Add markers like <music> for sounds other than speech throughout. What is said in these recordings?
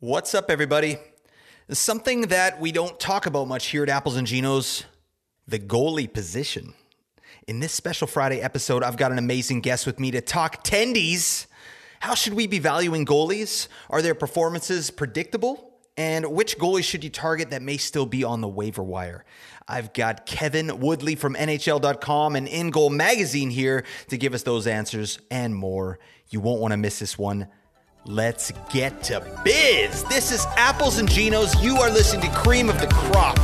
What's up, everybody? Something that we don't talk about much here at Apples and Ginos the goalie position. In this special Friday episode, I've got an amazing guest with me to talk tendies. How should we be valuing goalies? Are their performances predictable? And which goalies should you target that may still be on the waiver wire? I've got Kevin Woodley from NHL.com and In Goal Magazine here to give us those answers and more. You won't want to miss this one. Let's get to biz. This is Apples and Ginos. You are listening to Cream of the Crop.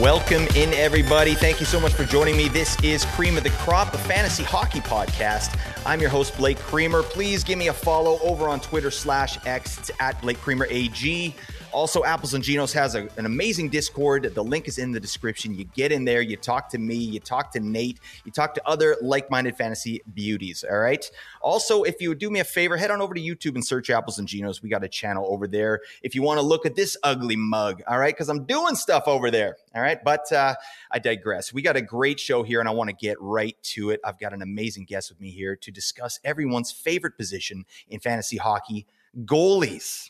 Welcome in, everybody. Thank you so much for joining me. This is Cream of the Crop, the fantasy hockey podcast. I'm your host, Blake Creamer. Please give me a follow over on Twitter slash X. It's at Blake Creamer AG. Also, Apples and Ginos has a, an amazing Discord. The link is in the description. You get in there, you talk to me, you talk to Nate, you talk to other like minded fantasy beauties. All right. Also, if you would do me a favor, head on over to YouTube and search Apples and Ginos. We got a channel over there if you want to look at this ugly mug. All right. Because I'm doing stuff over there. All right. But uh, I digress. We got a great show here and I want to get right to it. I've got an amazing guest with me here to discuss everyone's favorite position in fantasy hockey goalies.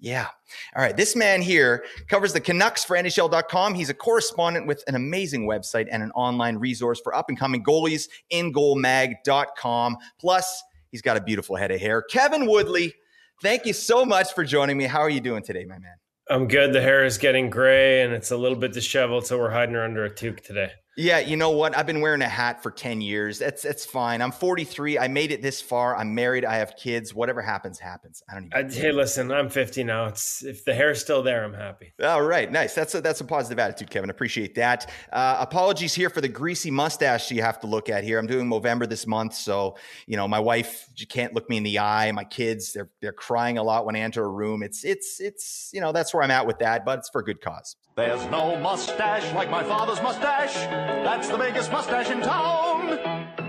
Yeah. All right. This man here covers the Canucks for NHL.com. He's a correspondent with an amazing website and an online resource for up and coming goalies, ingoalmag.com. Plus, he's got a beautiful head of hair. Kevin Woodley, thank you so much for joining me. How are you doing today, my man? I'm good. The hair is getting gray and it's a little bit disheveled, so we're hiding her under a toque today. Yeah, you know what? I've been wearing a hat for 10 years. That's that's fine. I'm 43. I made it this far. I'm married. I have kids. Whatever happens, happens. I don't even. I, hey, listen, I'm 50 now. It's if the hair's still there, I'm happy. All right, nice. That's a, that's a positive attitude, Kevin. Appreciate that. Uh, apologies here for the greasy mustache you have to look at here. I'm doing Movember this month, so you know my wife she can't look me in the eye. My kids they're they're crying a lot when I enter a room. It's it's it's you know that's where I'm at with that, but it's for a good cause. There's no mustache like my father's mustache. That's the biggest mustache in town.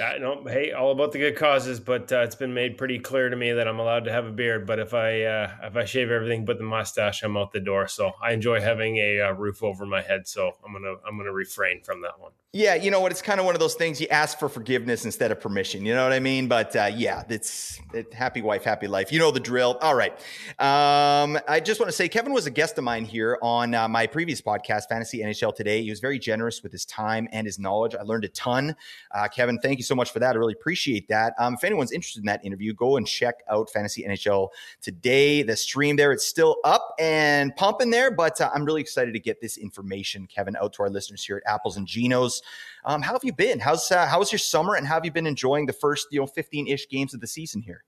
I know, hey, all about the good causes, but uh, it's been made pretty clear to me that I'm allowed to have a beard. But if I uh, if I shave everything but the mustache, I'm out the door. So I enjoy having a uh, roof over my head. So I'm gonna I'm gonna refrain from that one. Yeah, you know what? It's kind of one of those things you ask for forgiveness instead of permission. You know what I mean? But uh, yeah, it's it, happy wife, happy life. You know the drill. All right. Um, I just want to say Kevin was a guest of mine here on uh, my previous podcast, Fantasy NHL Today. He was very generous with his time and his knowledge. I learned a ton. Uh, Kevin, thank you so much for that. I really appreciate that. Um, if anyone's interested in that interview, go and check out Fantasy NHL Today. The stream there, it's still up and pumping there, but uh, I'm really excited to get this information, Kevin, out to our listeners here at Apples and Ginos. Um, how have you been? How's uh, how's your summer, and how have you been enjoying the first you know 15 ish games of the season here?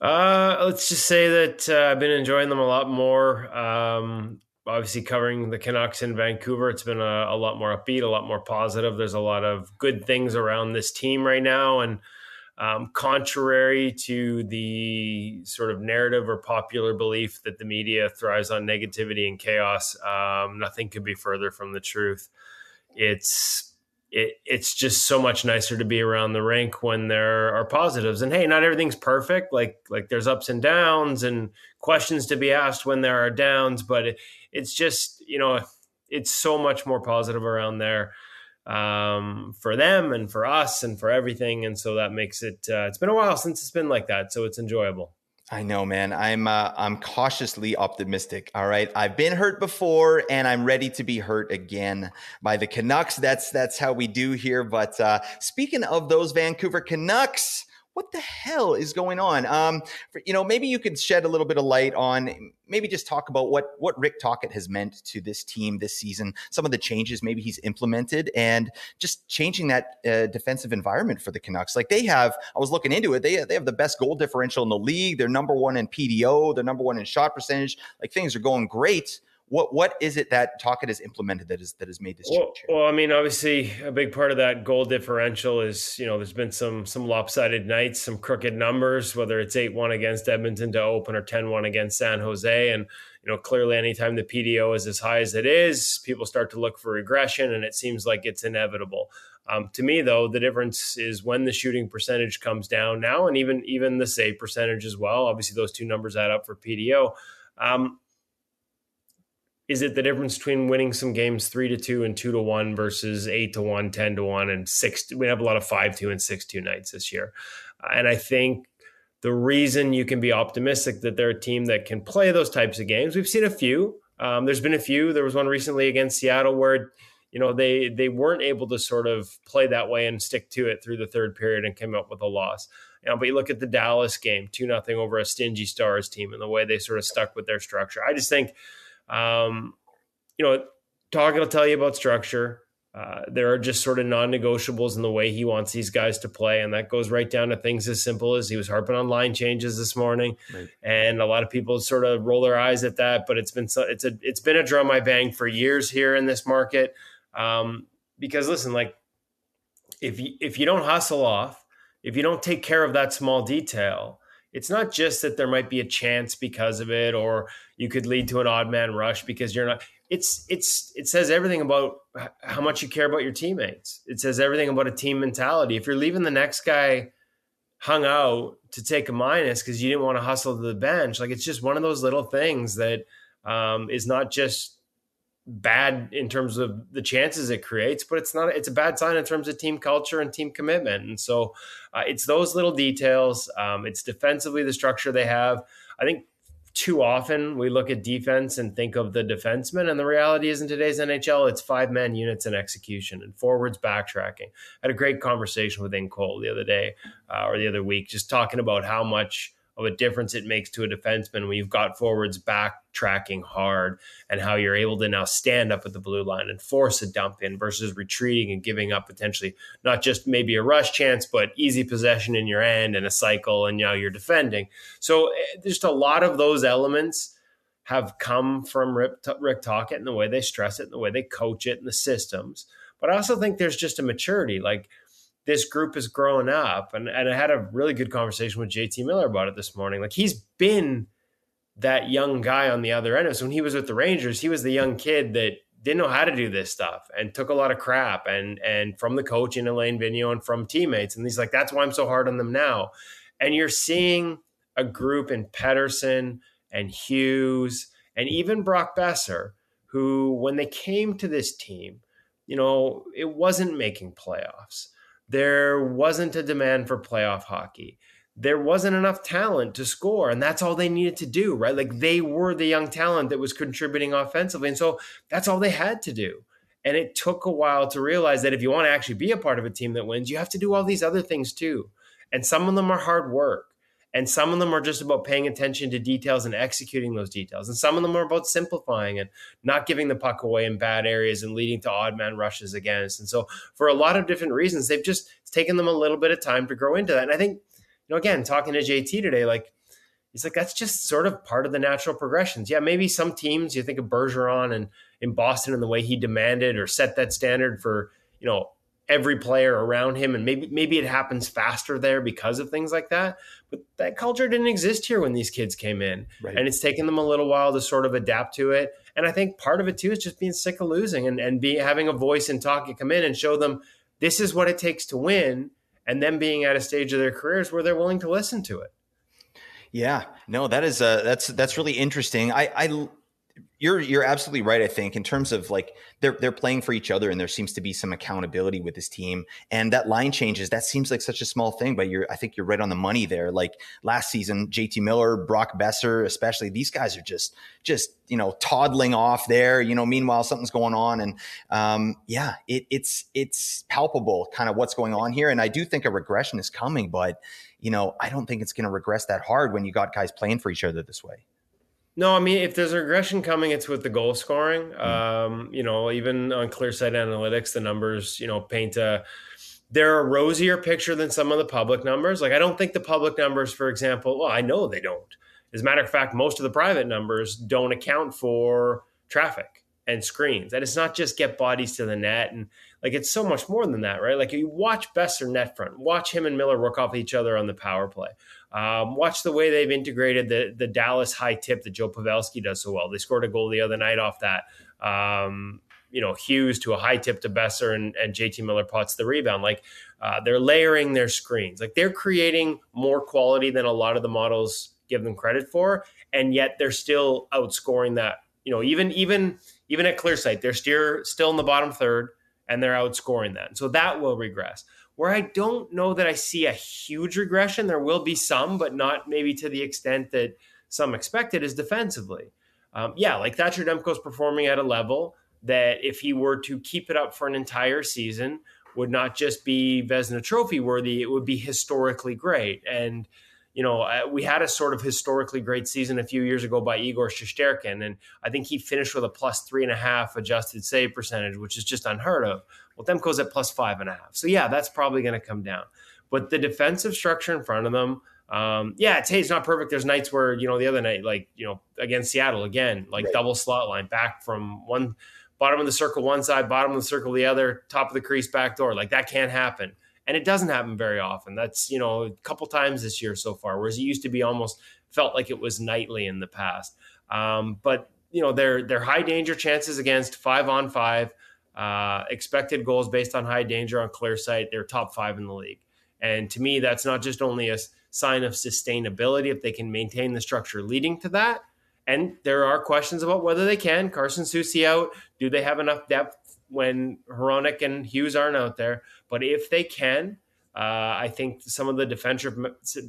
Uh, let's just say that uh, I've been enjoying them a lot more. Um, obviously, covering the Canucks in Vancouver, it's been a, a, lot more upbeat, a lot more positive. There's a lot of good things around this team right now, and um, contrary to the sort of narrative or popular belief that the media thrives on negativity and chaos, um, nothing could be further from the truth. It's it, it's just so much nicer to be around the rink when there are positives. And hey, not everything's perfect. Like like there's ups and downs and questions to be asked when there are downs. But it, it's just you know it's so much more positive around there um, for them and for us and for everything. And so that makes it. Uh, it's been a while since it's been like that, so it's enjoyable. I know, man. I'm uh, I'm cautiously optimistic. All right, I've been hurt before, and I'm ready to be hurt again by the Canucks. That's that's how we do here. But uh, speaking of those Vancouver Canucks, what the hell is going on? Um, for, you know, maybe you could shed a little bit of light on, maybe just talk about what what Rick Tocchet has meant to this team this season, some of the changes maybe he's implemented, and just changing that uh, defensive environment for the Canucks. Like they have, I was looking into it. They they have the best goal differential in the league. They're number one in PDO. They're number one in shot percentage. Like things are going great what what is it that Tocchet has implemented that is that has made this well, change? Well, I mean, obviously, a big part of that goal differential is you know there's been some some lopsided nights, some crooked numbers, whether it's eight one against Edmonton to open or 10-1 against San Jose, and you know, clearly anytime the PDO is as high as it is, people start to look for regression and it seems like it's inevitable. Um, to me, though, the difference is when the shooting percentage comes down now, and even even the save percentage as well. Obviously, those two numbers add up for PDO. Um, is it the difference between winning some games three to two and two to one versus eight to one, 10 to one, and six? We have a lot of five two and six two nights this year, uh, and I think the reason you can be optimistic that they're a team that can play those types of games. We've seen a few. Um, there's been a few. There was one recently against Seattle where you know they they weren't able to sort of play that way and stick to it through the third period and came up with a loss. You know, but you look at the Dallas game, two nothing over a stingy Stars team, and the way they sort of stuck with their structure. I just think, um, you know, Tocchet will tell you about structure. Uh, there are just sort of non-negotiables in the way he wants these guys to play, and that goes right down to things as simple as he was harping on line changes this morning, right. and a lot of people sort of roll their eyes at that. But it's been so, it's a it's been a drum I bang for years here in this market, um, because listen, like if you, if you don't hustle off, if you don't take care of that small detail, it's not just that there might be a chance because of it, or you could lead to an odd man rush because you're not it's it's it says everything about how much you care about your teammates. It says everything about a team mentality. If you're leaving the next guy hung out to take a minus because you didn't want to hustle to the bench, like it's just one of those little things that um, is not just bad in terms of the chances it creates, but it's not it's a bad sign in terms of team culture and team commitment. And so uh, it's those little details. Um, it's defensively the structure they have. I think too often we look at defense and think of the defenseman, and the reality is in today's NHL, it's five man units and execution and forwards backtracking. I had a great conversation with Ian Cole the other day uh, or the other week, just talking about how much of a difference it makes to a defenseman when you've got forwards backtracking hard and how you're able to now stand up at the blue line and force a dump in versus retreating and giving up potentially not just maybe a rush chance, but easy possession in your end and a cycle, and now you're defending. So eh, just a lot of those elements have come from Rick, Rick Tocchet and the way they stress it and the way they coach it and the systems. But I also think there's just a maturity. Like this group is growing up. And, and I had a really good conversation with JT Miller about it this morning. Like he's been that young guy on the other end. Of it. so when he was with the Rangers, he was the young kid that didn't know how to do this stuff and took a lot of crap and and from the coach in Alain Vigneault and from teammates. And he's like, that's why I'm so hard on them now. And you're seeing a group in Pettersson and Hughes and even Brock Boeser, who when they came to this team, you know, it wasn't making playoffs there wasn't a demand for playoff hockey. There wasn't enough talent to score, and that's all they needed to do, right? Like they were the young talent that was contributing offensively. And so that's all they had to do. And it took a while to realize that if you want to actually be a part of a team that wins, you have to do all these other things too. And some of them are hard work. And some of them are just about paying attention to details and executing those details. And some of them are about simplifying and not giving the puck away in bad areas and leading to odd man rushes against. And so, for a lot of different reasons, they've just taken them a little bit of time to grow into that. And I think, you know, again, talking to JT today, like, he's like, that's just sort of part of the natural progressions. Yeah, maybe some teams, you think of Bergeron and in Boston and the way he demanded or set that standard for, you know, every player around him and maybe maybe it happens faster there because of things like that but that culture didn't exist here when these kids came in. Right. and it's taken them a little while to sort of adapt to it. And i think part of it too is just being sick of losing and, and be having a voice and talk and come in and show them this is what it takes to win and then being at a stage of their careers where they're willing to listen to it. Yeah. No that is uh that's that's really interesting. I i you're you're absolutely right. I think in terms of like they're they're playing for each other, and there seems to be some accountability with this team. And that line changes. That seems like such a small thing, but you're I think you're right on the money there. Like last season, JT Miller, Brock Boeser, especially these guys are just just you know toddling off there. You know, meanwhile something's going on, and um, yeah, it, it's it's palpable, kind of what's going on here. And I do think a regression is coming, but you know, I don't think it's going to regress that hard when you got guys playing for each other this way. No, I mean, if there's a regression coming, it's with the goal scoring. Mm. Um, you know, even on Clearsight Analytics, the numbers, you know, paint a they're a rosier picture than some of the public numbers. Like, I don't think the public numbers, for example, well, I know they don't. As a matter of fact, most of the private numbers don't account for traffic and screens. And it's not just get bodies to the net and like it's so much more than that, right? Like you watch Boeser net front, watch him and Miller work off each other on the power play. Um, watch the way they've integrated the the Dallas high tip that Joe Pavelski does so well. They scored a goal the other night off that. Um, you know, Hughes to a high tip to Boeser and, and JT Miller pots the rebound. Like uh, they're layering their screens. Like they're creating more quality than a lot of the models give them credit for, and yet they're still outscoring that. You know, even even even at Clearsight, they're still still in the bottom third, and they're outscoring that. So that will regress. Where I don't know that I see a huge regression, there will be some, but not maybe to the extent that some expected, is defensively. Um, yeah, like Thatcher Demko's performing at a level that if he were to keep it up for an entire season, would not just be Vezina Trophy worthy, it would be historically great. And you know, uh, we had a sort of historically great season a few years ago by Igor Shesterkin, and I think he finished with a plus three and a half adjusted save percentage, which is just unheard of. Well, Demko's at plus five and a half. So, yeah, that's probably going to come down. But the defensive structure in front of them, um, yeah, it's, hey, it's not perfect. There's nights where, you know, the other night, like, you know, against Seattle, again, like right. double slot line back from one bottom of the circle one side, bottom of the circle the other, top of the crease back door. Like, that can't happen and it doesn't happen very often. That's you know a couple times this year so far, whereas it used to be almost felt like it was nightly in the past. Um, but you know their their high danger chances against five on five, uh, expected goals based on high danger on clear sight, they're top five in the league. And to me, that's not just only a sign of sustainability if they can maintain the structure leading to that. And there are questions about whether they can. Carson Soucy out. Do they have enough depth when Hronek and Hughes aren't out there. But if they can, uh, I think some of the defensive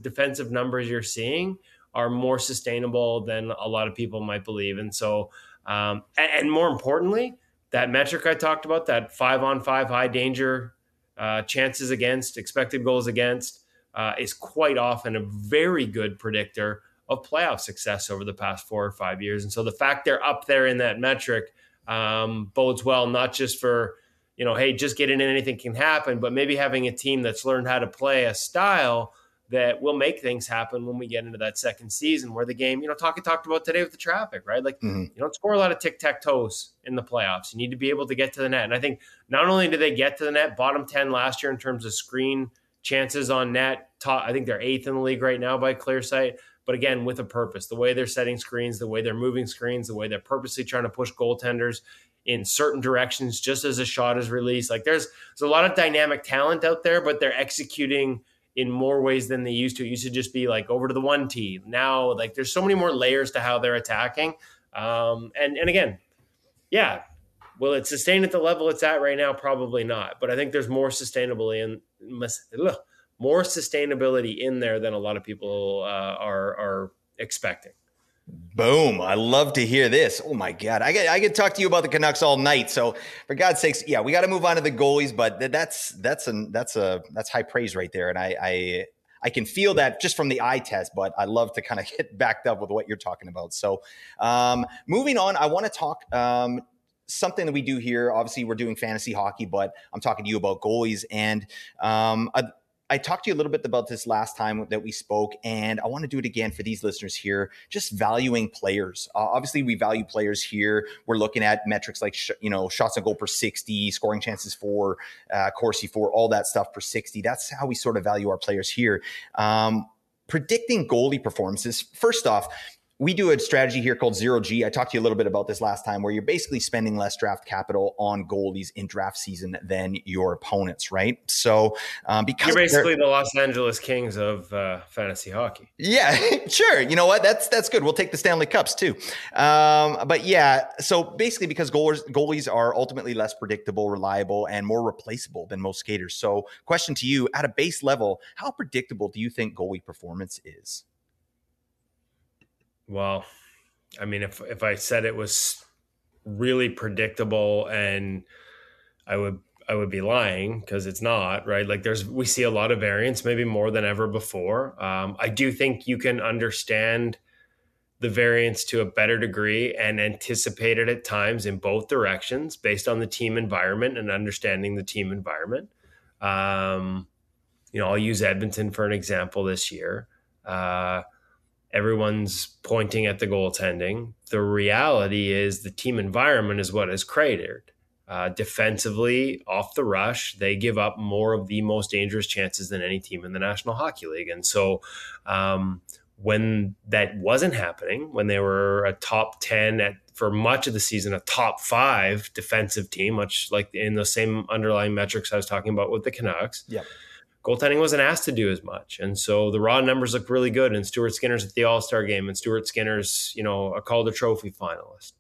defensive numbers you're seeing are more sustainable than a lot of people might believe. And so, um, and, and, more importantly, that metric I talked about, that five on five high danger uh, chances against, expected goals against, uh, is quite often a very good predictor of playoff success over the past four or five years. And so the fact they're up there in that metric um, bodes well, not just for, you know, hey, just getting in, anything can happen, but maybe having a team that's learned how to play a style that will make things happen when we get into that second season where the game, you know, talking talked about today with the traffic, right? Like mm-hmm. you don't score a lot of tic tac toes in the playoffs. You need to be able to get to the net. And I think not only do they get to the net, bottom 10 last year in terms of screen chances on net, top, I think they're eighth in the league right now by clear sight. but again with a purpose the way they're setting screens the way they're moving screens the way they're purposely trying to push goaltenders in certain directions just as a shot is released. Like there's there's a lot of dynamic talent out there but they're executing in more ways than they used to. It used to just be like over to the one t now like there's so many more layers to how they're attacking. Um, and and again yeah will it sustain at the level it's at right now? Probably not. But i think there's more sustainability in more sustainability in there than a lot of people uh, are are expecting. Boom! I love to hear this. Oh my god, I get I could talk to you about the Canucks all night. So for God's sakes, yeah, we got to move on to the goalies. But that's that's a that's a that's high praise right there, and I I I can feel that just from the eye test, but I love to kind of <laughs> get backed up with what you're talking about. So, um, moving on, I want to talk um, something that we do here. Obviously, we're doing fantasy hockey, but I'm talking to you about goalies. And um, I talked to you a little bit about this last time that we spoke, and I want to do it again for these listeners here. Just valuing players. Uh, obviously, we value players here. We're looking at metrics like sh- you know shots on goal per sixty, scoring chances for, uh, Corsi for, all that stuff per sixty. That's how we sort of value our players here. Um, predicting goalie performances. First off, we do a strategy here called zero G. I talked to you a little bit about this last time, where you're basically spending less draft capital on goalies in draft season than your opponents, right? So um, because you're basically the Los Angeles Kings of uh, fantasy hockey. Yeah, <laughs> sure. You know what? That's that's good. We'll take the Stanley Cups too. Um, but yeah, so basically because goalies goalies are ultimately less predictable, reliable, and more replaceable than most skaters. So, question to you: at a base level, how predictable do you think goalie performance is? Well, I mean, if if I said it was really predictable, and I would I would be lying because it's not right. Like there's we see a lot of variance, maybe more than ever before. Um, I do think you can understand the variance to a better degree and anticipate it at times in both directions based on the team environment and understanding the team environment. Um, you know, I'll use Edmonton for an example this year. Uh, everyone's pointing at the goaltending. The reality is the team environment is what is created. Uh, defensively, off the rush, they give up more of the most dangerous chances than any team in the National Hockey League. And so, um, when that wasn't happening, when they were a top 10 at for much of the season, a top five defensive team, much like in the same underlying metrics I was talking about with the Canucks. Yep goaltending wasn't asked to do as much. And so the raw numbers look really good. And Stuart Skinner's at the All Star game, and Stuart Skinner's, you know, a Calder Trophy finalist.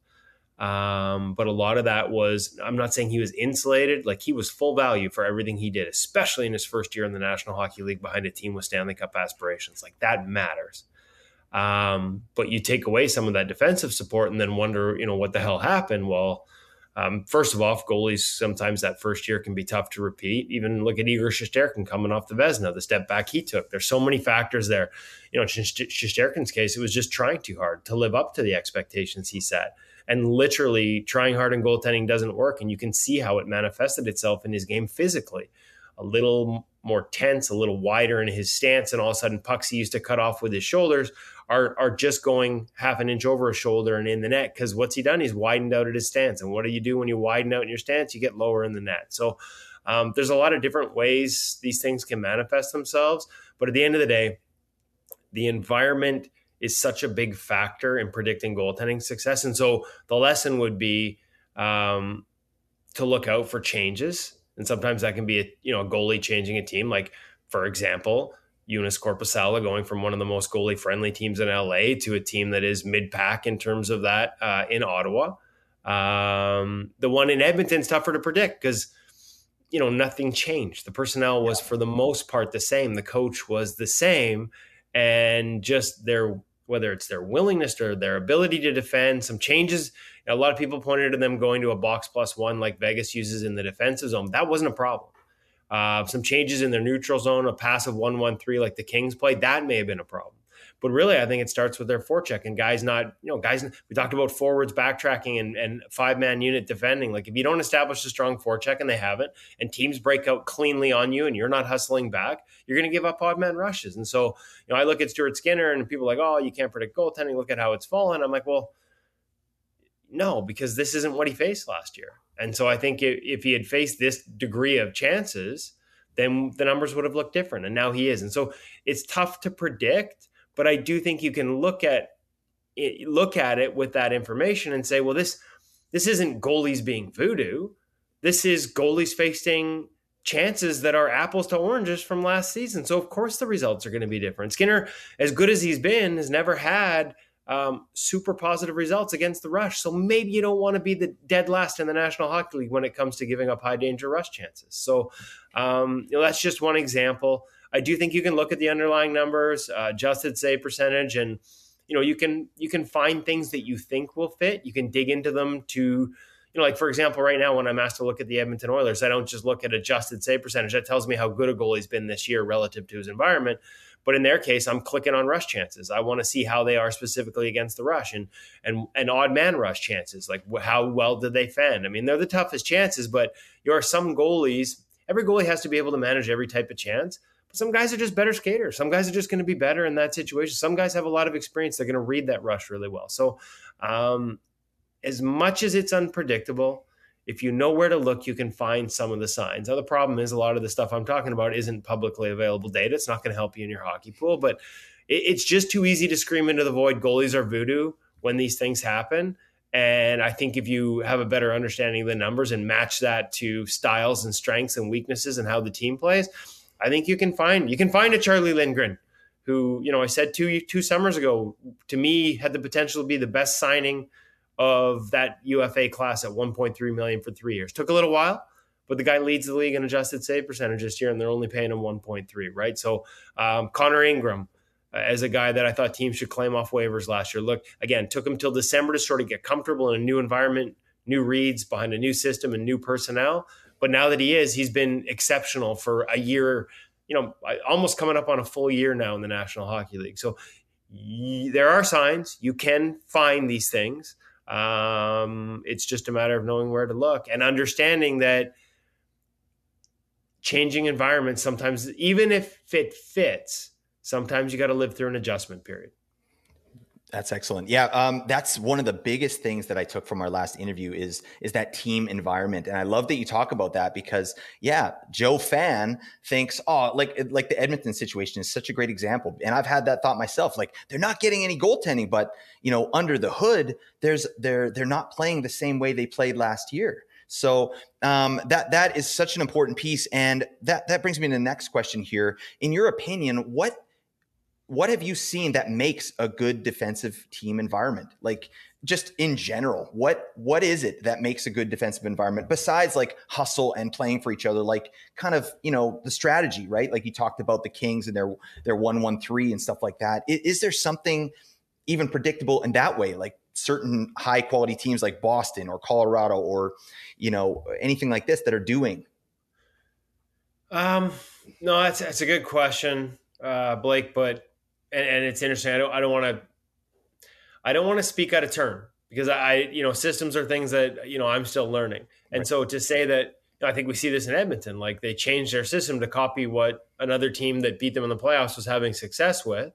Um, but a lot of that was, I'm not saying he was insulated, like he was full value for everything he did, especially in his first year in the National Hockey League behind a team with Stanley Cup aspirations. Like that matters. Um, but you take away some of that defensive support and then wonder, you know, what the hell happened? Well, um, first of all, goalies sometimes that first year can be tough to repeat. Even look at Igor Shesterkin coming off the Vezina, the step back he took. There's so many factors there. You know, in case, it was just trying too hard to live up to the expectations he set. And literally, trying hard in goaltending doesn't work. And you can see how it manifested itself in his game physically. A little more tense, a little wider in his stance, and all of a sudden pucks he used to cut off with his shoulders are are just going half an inch over his shoulder and in the net because what's he done? He's widened out at his stance. And what do you do when you widen out in your stance? You get lower in the net. So um, there's a lot of different ways these things can manifest themselves. But at the end of the day, the environment is such a big factor in predicting goaltending success. And so the lesson would be um, to look out for changes. And sometimes that can be a you know a goalie changing a team. Like for example, Joonas Korpisalo going from one of the most goalie friendly teams in LA to a team that is mid pack in terms of that uh, in Ottawa. Um, the one in Edmonton's tougher to predict because you know nothing changed. The personnel was for the most part the same. The coach was the same, and just their whether it's their willingness or their ability to defend, some changes. A lot of people pointed to them going to a box plus one like Vegas uses in the defensive zone. That wasn't a problem. Uh, some changes in their neutral zone, a passive one-one-three like the Kings play, that may have been a problem. But really, I think it starts with their forecheck and guys not, you know, guys. We talked about forwards backtracking and, and five man unit defending. Like if you don't establish a strong forecheck and they haven't, and teams break out cleanly on you and you're not hustling back, you're going to give up odd man rushes. And so, you know, I look at Stuart Skinner and people like, oh, you can't predict goaltending. Look at how it's fallen. I'm like, well, no, because this isn't what he faced last year. And so I think if he had faced this degree of chances, then the numbers would have looked different. And now he is. And so it's tough to predict, but I do think you can look at it, look at it with that information and say, well, this this isn't goalies being voodoo. This is goalies facing chances that are apples to oranges from last season. So of course the results are going to be different. Skinner, as good as he's been, has never had um, super positive results against the rush. So maybe you don't want to be the dead last in the National Hockey League when it comes to giving up high danger rush chances. So um, you know, that's just one example. I do think you can look at the underlying numbers, uh, adjusted save percentage, and you know you can you can find things that you think will fit. You can dig into them to you know, like for example, right now when I'm asked to look at the Edmonton Oilers, I don't just look at adjusted save percentage. That tells me how good a goalie's been this year relative to his environment. But in their case, I'm clicking on rush chances. I want to see how they are specifically against the rush and and and odd man rush chances. Like how well did they fend? I mean, they're the toughest chances, but there are some goalies. Every goalie has to be able to manage every type of chance. But some guys are just better skaters. Some guys are just going to be better in that situation. Some guys have a lot of experience. They're going to read that rush really well. So, um, as much as it's unpredictable, if you know where to look, you can find some of the signs. Now, the problem is a lot of the stuff I'm talking about isn't publicly available data. It's not going to help you in your hockey pool, but it, it's just too easy to scream into the void goalies are voodoo when these things happen. And I think if you have a better understanding of the numbers and match that to styles and strengths and weaknesses and how the team plays, I think you can find you can find a Charlie Lindgren who, you know, I said two two summers ago to me had the potential to be the best signing of that UFA class at 1.3 million for three years. Took a little while, but the guy leads the league in adjusted save percentage this year, and they're only paying him 1.3, right? So um, Connor Ingram uh, as a guy that I thought teams should claim off waivers last year. Look, again, took him till December to sort of get comfortable in a new environment, new reads behind a new system and new personnel. But now that he is, he's been exceptional for a year, you know, almost coming up on a full year now in the National Hockey League. So there are signs you can find these things. Um, it's just a matter of knowing where to look and understanding that changing environments sometimes, even if it fits, sometimes you got to live through an adjustment period. That's excellent. Yeah, um, that's one of the biggest things that I took from our last interview is is that team environment, and I love that you talk about that because yeah, Joe Fan thinks oh like like the Edmonton situation is such a great example, and I've had that thought myself. Like they're not getting any goaltending, but you know under the hood, there's they're they're not playing the same way they played last year. So um, that that is such an important piece, and that that brings me to the next question here. In your opinion, what what have you seen that makes a good defensive team environment? Like just in general, what what is it that makes a good defensive environment besides like hustle and playing for each other? Like kind of you know the strategy, right? Like you talked about the Kings and their their one one three and stuff like that. Is, is there something even predictable in that way? Like certain high quality teams like Boston or Colorado or you know anything like this that are doing? Um, no, that's that's a good question, uh, Blake. But and, and it's interesting. I don't I don't want to I don't want to speak out of turn because I you know systems are things that you know I'm still learning, and right. so to say that I think we see this in Edmonton, like they changed their system to copy what another team that beat them in the playoffs was having success with.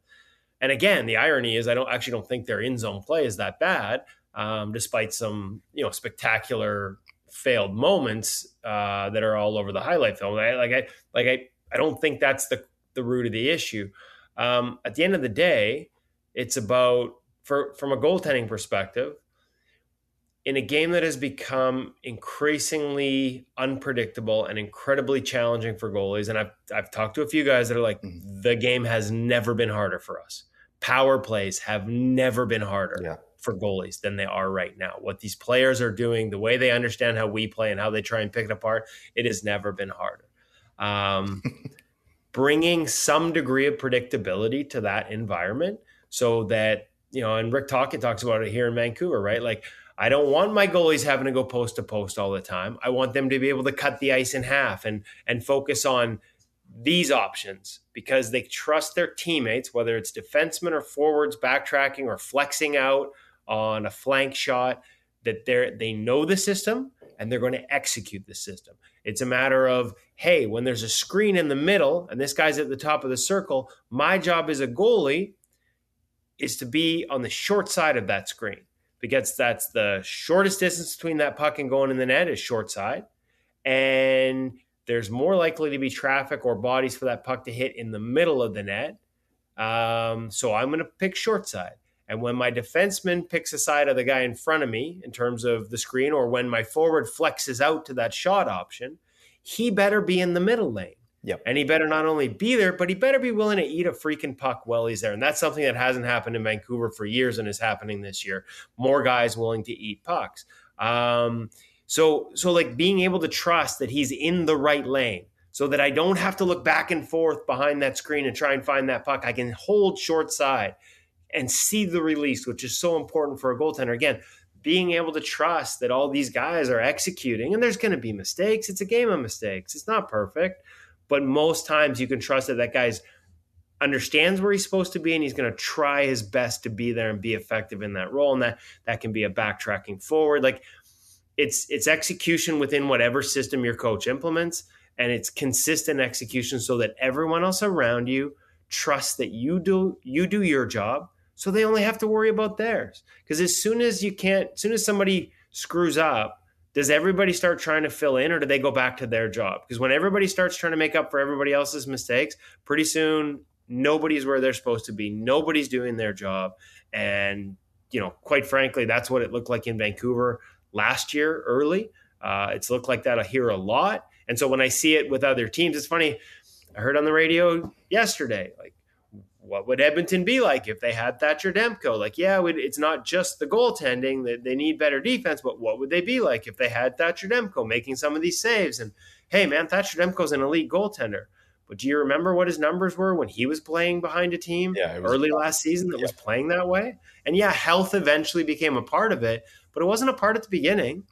And again, the irony is I don't actually don't think their in zone play is that bad, um, despite some you know spectacular failed moments uh, that are all over the highlight film. I, like I like I I don't think that's the the root of the issue. Um, at the end of the day, it's about for from a goaltending perspective. In a game that has become increasingly unpredictable and incredibly challenging for goalies, and I've I've talked to a few guys that are like, mm-hmm. the game has never been harder for us. Power plays have never been harder yeah. for goalies than they are right now. What these players are doing, the way they understand how we play and how they try and pick it apart, it has never been harder. Um, <laughs> bringing some degree of predictability to that environment so that, you know, and Rick Tocchet talks about it here in Vancouver, right? Like, I don't want my goalies having to go post to post all the time. I want them to be able to cut the ice in half and and focus on these options because they trust their teammates, whether it's defensemen or forwards backtracking or flexing out on a flank shot, that they're they know the system and they're going to execute the system. It's a matter of, hey, when there's a screen in the middle and this guy's at the top of the circle, my job as a goalie is to be on the short side of that screen because that's the shortest distance between that puck and going in the net is short side. And there's more likely to be traffic or bodies for that puck to hit in the middle of the net. Um, so I'm going to pick short side. And when my defenseman picks a side of the guy in front of me in terms of the screen, or when my forward flexes out to that shot option, he better be in the middle lane. Yep. And he better not only be there, but he better be willing to eat a freaking puck while he's there. And that's something that hasn't happened in Vancouver for years and is happening this year. More guys willing to eat pucks. Um, so, so like being able to trust that he's in the right lane so that I don't have to look back and forth behind that screen and try and find that puck. I can hold short side and see the release, which is so important for a goaltender. Again, being able to trust that all these guys are executing, and there's going to be mistakes. It's a game of mistakes. It's not perfect, but most times you can trust that that guy's understands where he's supposed to be and he's going to try his best to be there and be effective in that role and that that can be a backtracking forward like it's it's execution within whatever system your coach implements and it's consistent execution so that everyone else around you trusts that you do you do your job so they only have to worry about theirs. Because as soon as you can't, as soon as somebody screws up, does everybody start trying to fill in or do they go back to their job? Because when everybody starts trying to make up for everybody else's mistakes, pretty soon nobody's where they're supposed to be. Nobody's doing their job. And, you know, quite frankly, that's what it looked like in Vancouver last year early. Uh, it's looked like that here a lot. And so when I see it with other teams, it's funny. I heard on the radio yesterday, like what would Edmonton be like if they had Thatcher Demko? Like, yeah, it's not just the goaltending that they need better defense, but what would they be like if they had Thatcher Demko making some of these saves? And hey, man, Thatcher Demko's an elite goaltender. But do you remember what his numbers were when he was playing behind a team yeah, early last season that yeah. was playing that way? And yeah, health eventually became a part of it, but it wasn't a part at the beginning.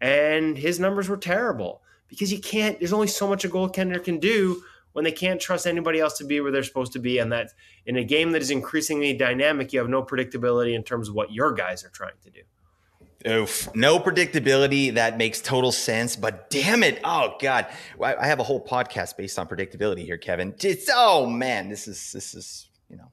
And his numbers were terrible because you can't, there's only so much a goaltender can do when they can't trust anybody else to be where they're supposed to be. And that in a game that is increasingly dynamic, you have no predictability in terms of what your guys are trying to do. Oof, no predictability. That makes total sense. But damn it. Oh God. I have a whole podcast based on predictability here, Kevin. It's, oh man, this is, this is, you know,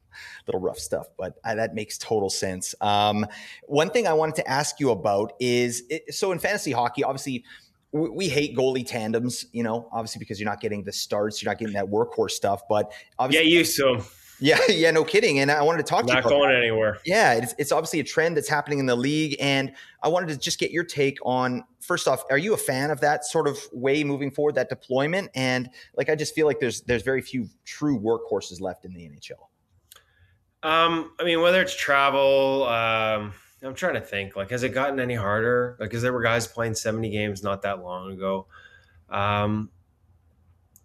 little rough stuff, but uh, that makes total sense. Um, one thing I wanted to ask you about is it, so in fantasy hockey, obviously we, we hate goalie tandems, you know, obviously because you're not getting the starts, you're not getting that workhorse stuff, but obviously. Get used to them. Yeah, <laughs> yeah, no kidding. And I wanted to talk Not to you. Not going anywhere. Yeah, it's, it's obviously a trend that's happening in the league, and I wanted to just get your take on. First off, are you a fan of that sort of way moving forward, that deployment? And like, I just feel like there's there's very few true workhorses left in the NHL. Um, I mean, whether it's travel, um, I'm trying to think. Like, has it gotten any harder? Like, because there were guys playing 70 games not that long ago. Um,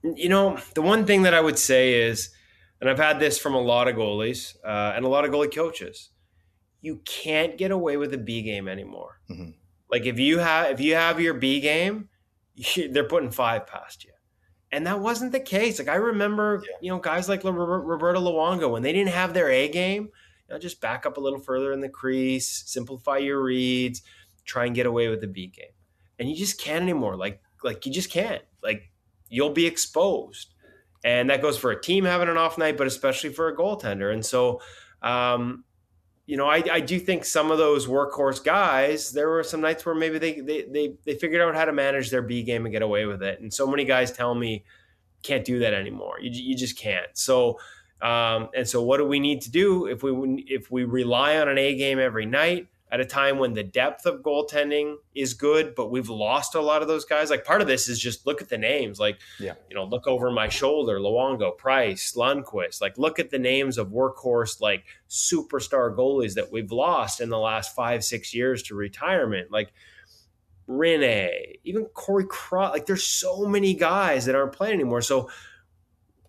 you know, the one thing that I would say is and I've had this from a lot of goalies uh, and a lot of goalie coaches. You can't get away with a B game anymore. Mm-hmm. Like if you have if you have your B game, you, <laughs> they're putting five past you, and that wasn't the case. Like I remember, yeah. you know, guys like Roberto Luongo when they didn't have their A game, you know, just back up a little further in the crease, simplify your reads, try and get away with the B game, and you just can't anymore. Like like you just can't. Like you'll be exposed and that goes for a team having an off night, but especially for a goaltender. And so, um, you know, I, I, do think some of those workhorse guys, there were some nights where maybe they, they, they, they figured out how to manage their B game and get away with it. And so many guys tell me, can't do that anymore. You, you just can't. So, um, and so what do we need to do if we, if we rely on an A game every night? at a time when the depth of goaltending is good, but we've lost a lot of those guys. Like part of this is just look at the names. Like, yeah. you know, look over my shoulder, Luongo, Price, Lundqvist. Like, look at the names of workhorse, like superstar goalies that we've lost in the last five, six years to retirement. Like Rinne, even Corey Cross. Like, there's so many guys that aren't playing anymore. So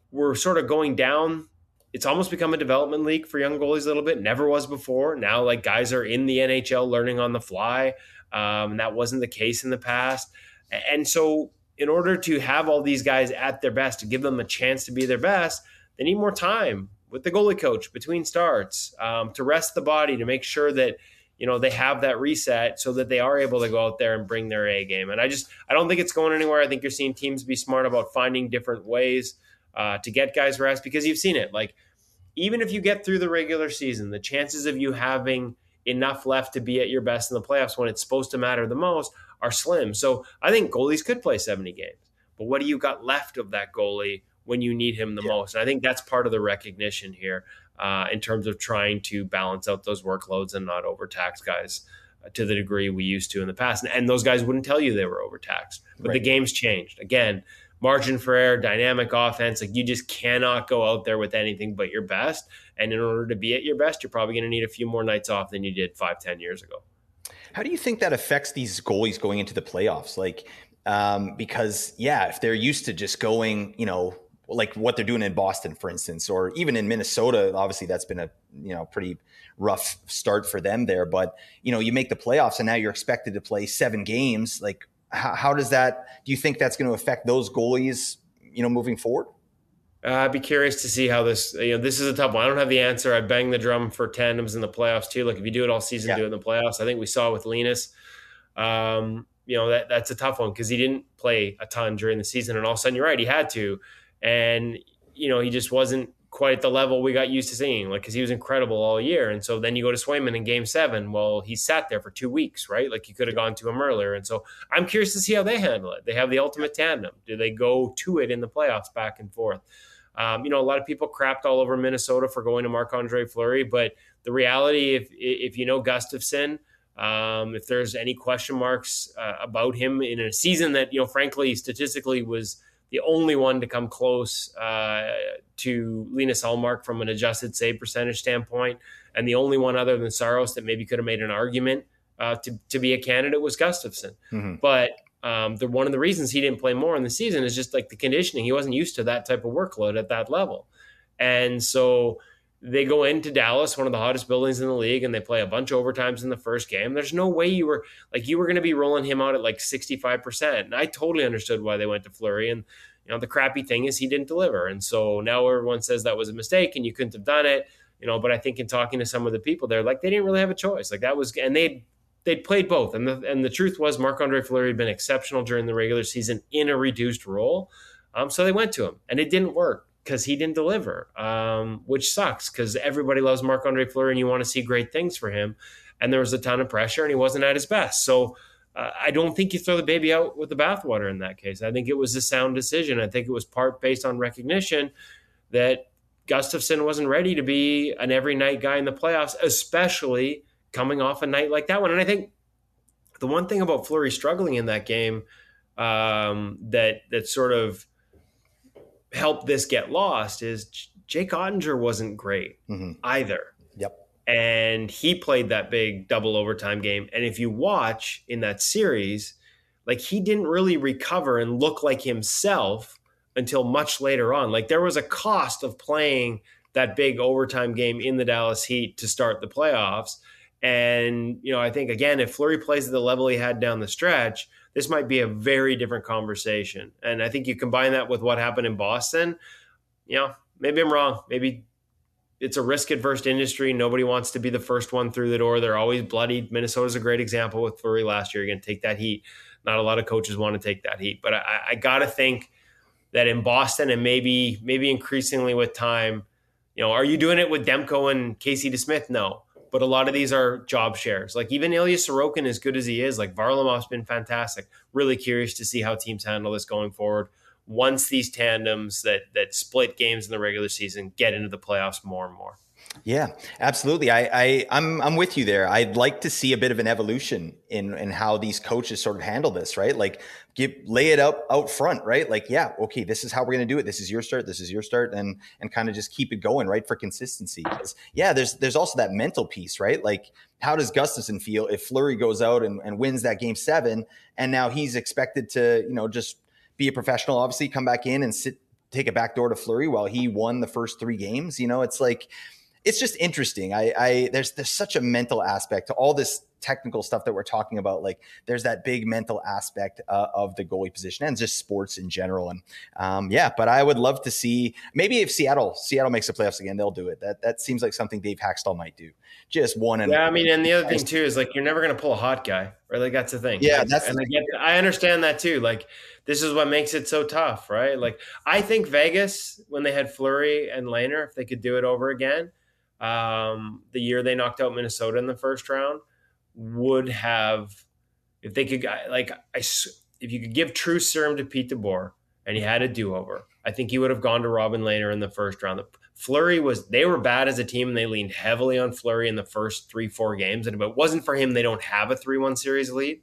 we're sort of going down it's almost become a development league for young goalies a little bit. Never was before. Now, like guys are in the NHL learning on the fly. Um, that wasn't the case in the past. And so, in order to have all these guys at their best, to give them a chance to be their best, they need more time with the goalie coach between starts um, to rest the body, to make sure that you know they have that reset so that they are able to go out there and bring their A game. And I just I don't think it's going anywhere. I think you're seeing teams be smart about finding different ways uh, to get guys rest because you've seen it. Like even if you get through the regular season, the chances of you having enough left to be at your best in the playoffs when it's supposed to matter the most are slim. So I think goalies could play 70 games. But what do you got left of that goalie when you need him the yeah. most? And I think that's part of the recognition here uh, in terms of trying to balance out those workloads and not overtax guys uh, to the degree we used to in the past. And, and those guys wouldn't tell you they were overtaxed. But right. the game's changed. Again, margin for error, dynamic offense. Like you just cannot go out there with anything but your best. And in order to be at your best, you're probably going to need a few more nights off than you did five, ten years ago. How do you think that affects these goalies going into the playoffs? Like, um, because yeah, if they're used to just going, you know, like what they're doing in Boston, for instance, or even in Minnesota, obviously that's been a you know pretty rough start for them there. But you know, you make the playoffs and now you're expected to play seven games. Like, how, how does that? Do you think that's going to affect those goalies? You know, moving forward. Uh, I'd be curious to see how this. You know, this is a tough one. I don't have the answer. I bang the drum for tandems in the playoffs too. Like if you do it all season, yeah. do it in the playoffs. I think we saw with Linus. Um, you know that that's a tough one because he didn't play a ton during the season, and all of a sudden you're right, he had to, and you know he just wasn't quite the level we got used to seeing, like because he was incredible all year. And so then you go to Swayman in Game Seven. Well, he sat there for two weeks, right? Like you could have gone to him earlier. And so I'm curious to see how they handle it. They have the ultimate tandem. Do they go to it in the playoffs, back and forth? Um, you know, a lot of people crapped all over Minnesota for going to Marc Andre Fleury, but the reality, if if you know Gustavsson. Um, if there's any question marks uh, about him in a season that you know, frankly, statistically was the only one to come close uh, to Linus Ullmark from an adjusted save percentage standpoint, and the only one other than Saros that maybe could have made an argument uh, to to be a candidate was Gustavsson. Mm-hmm. But um, the one of the reasons he didn't play more in the season is just like the conditioning. He wasn't used to that type of workload at that level, and so they go into Dallas, one of the hottest buildings in the league, and they play a bunch of overtimes in the first game. There's no way you were like you were going to be rolling him out at like 65%. And I totally understood why they went to Fleury. And you know, the crappy thing is he didn't deliver. And so now everyone says that was a mistake and you couldn't have done it. You know, but I think in talking to some of the people there, like they didn't really have a choice. Like that was and they they'd played both. And the and the truth was Marc Andre Fleury had been exceptional during the regular season in a reduced role. Um, so they went to him and it didn't work. Because he didn't deliver, um, which sucks because everybody loves Marc Andre Fleury and you want to see great things for him. And there was a ton of pressure and he wasn't at his best. So uh, I don't think you throw the baby out with the bathwater in that case. I think it was a sound decision. I think it was part based on recognition that Gustavsson wasn't ready to be an every night guy in the playoffs, especially coming off a night like that one. And I think the one thing about Fleury struggling in that game um, that that sort of help this get lost is Jake Oettinger wasn't great mm-hmm. either. Yep. And he played that big double overtime game. And if you watch in that series, like he didn't really recover and look like himself until much later on. Like there was a cost of playing that big overtime game in the Dallas Heat to start the playoffs. And, you know, I think again, if Fleury plays at the level he had down the stretch, this might be a very different conversation. And I think you combine that with what happened in Boston, you know, maybe I'm wrong. Maybe it's a risk adverse industry. Nobody wants to be the first one through the door. They're always bloodied. Minnesota's a great example with Fleury last year. You're going to take that heat. Not a lot of coaches want to take that heat, but I, I got to think that in Boston and maybe maybe increasingly with time, you know, are you doing it with Demko and Casey DeSmith? No but a lot of these are job shares. Like even Ilya Sorokin, as good as he is, like Varlamov's been fantastic. Really curious to see how teams handle this going forward. Once these tandems that that split games in the regular season get into the playoffs more and more. Yeah, absolutely. I, I I'm I'm with you there. I'd like to see a bit of an evolution in in how these coaches sort of handle this, right? Like give lay it up out front, right? Like, yeah, okay, this is how we're gonna do it. This is your start, this is your start, and and kind of just keep it going, right? For consistency. Because yeah, there's there's also that mental piece, right? Like, how does Gustavsson feel if Fleury goes out and, and wins that game seven and now he's expected to, you know, just be a professional, obviously, come back in and sit take a back door to Fleury while he won the first three games. You know, it's like it's just interesting. I, I there's there's such a mental aspect to all this technical stuff that we're talking about. Like there's that big mental aspect uh, of the goalie position and just sports in general. And um, yeah, but I would love to see maybe if Seattle Seattle makes the playoffs again, they'll do it. That that seems like something Dave Hakstol might do. Just one and yeah. I mean, and the other thing too is like you're never going to pull a hot guy, right? Like that's the thing. Yeah, that's and I, get, I understand that too. Like this is what makes it so tough, right? Like I think Vegas when they had Fleury and Lehner, if they could do it over again um, the year they knocked out Minnesota in the first round would have, if they could, like, I, if you could give true serum to Pete DeBoer and he had a do over, I think he would have gone to Robin Lehner in the first round. The, Fleury was, they were bad as a team and they leaned heavily on Fleury in the first three, four games. And if it wasn't for him, they don't have a 3 1 series lead.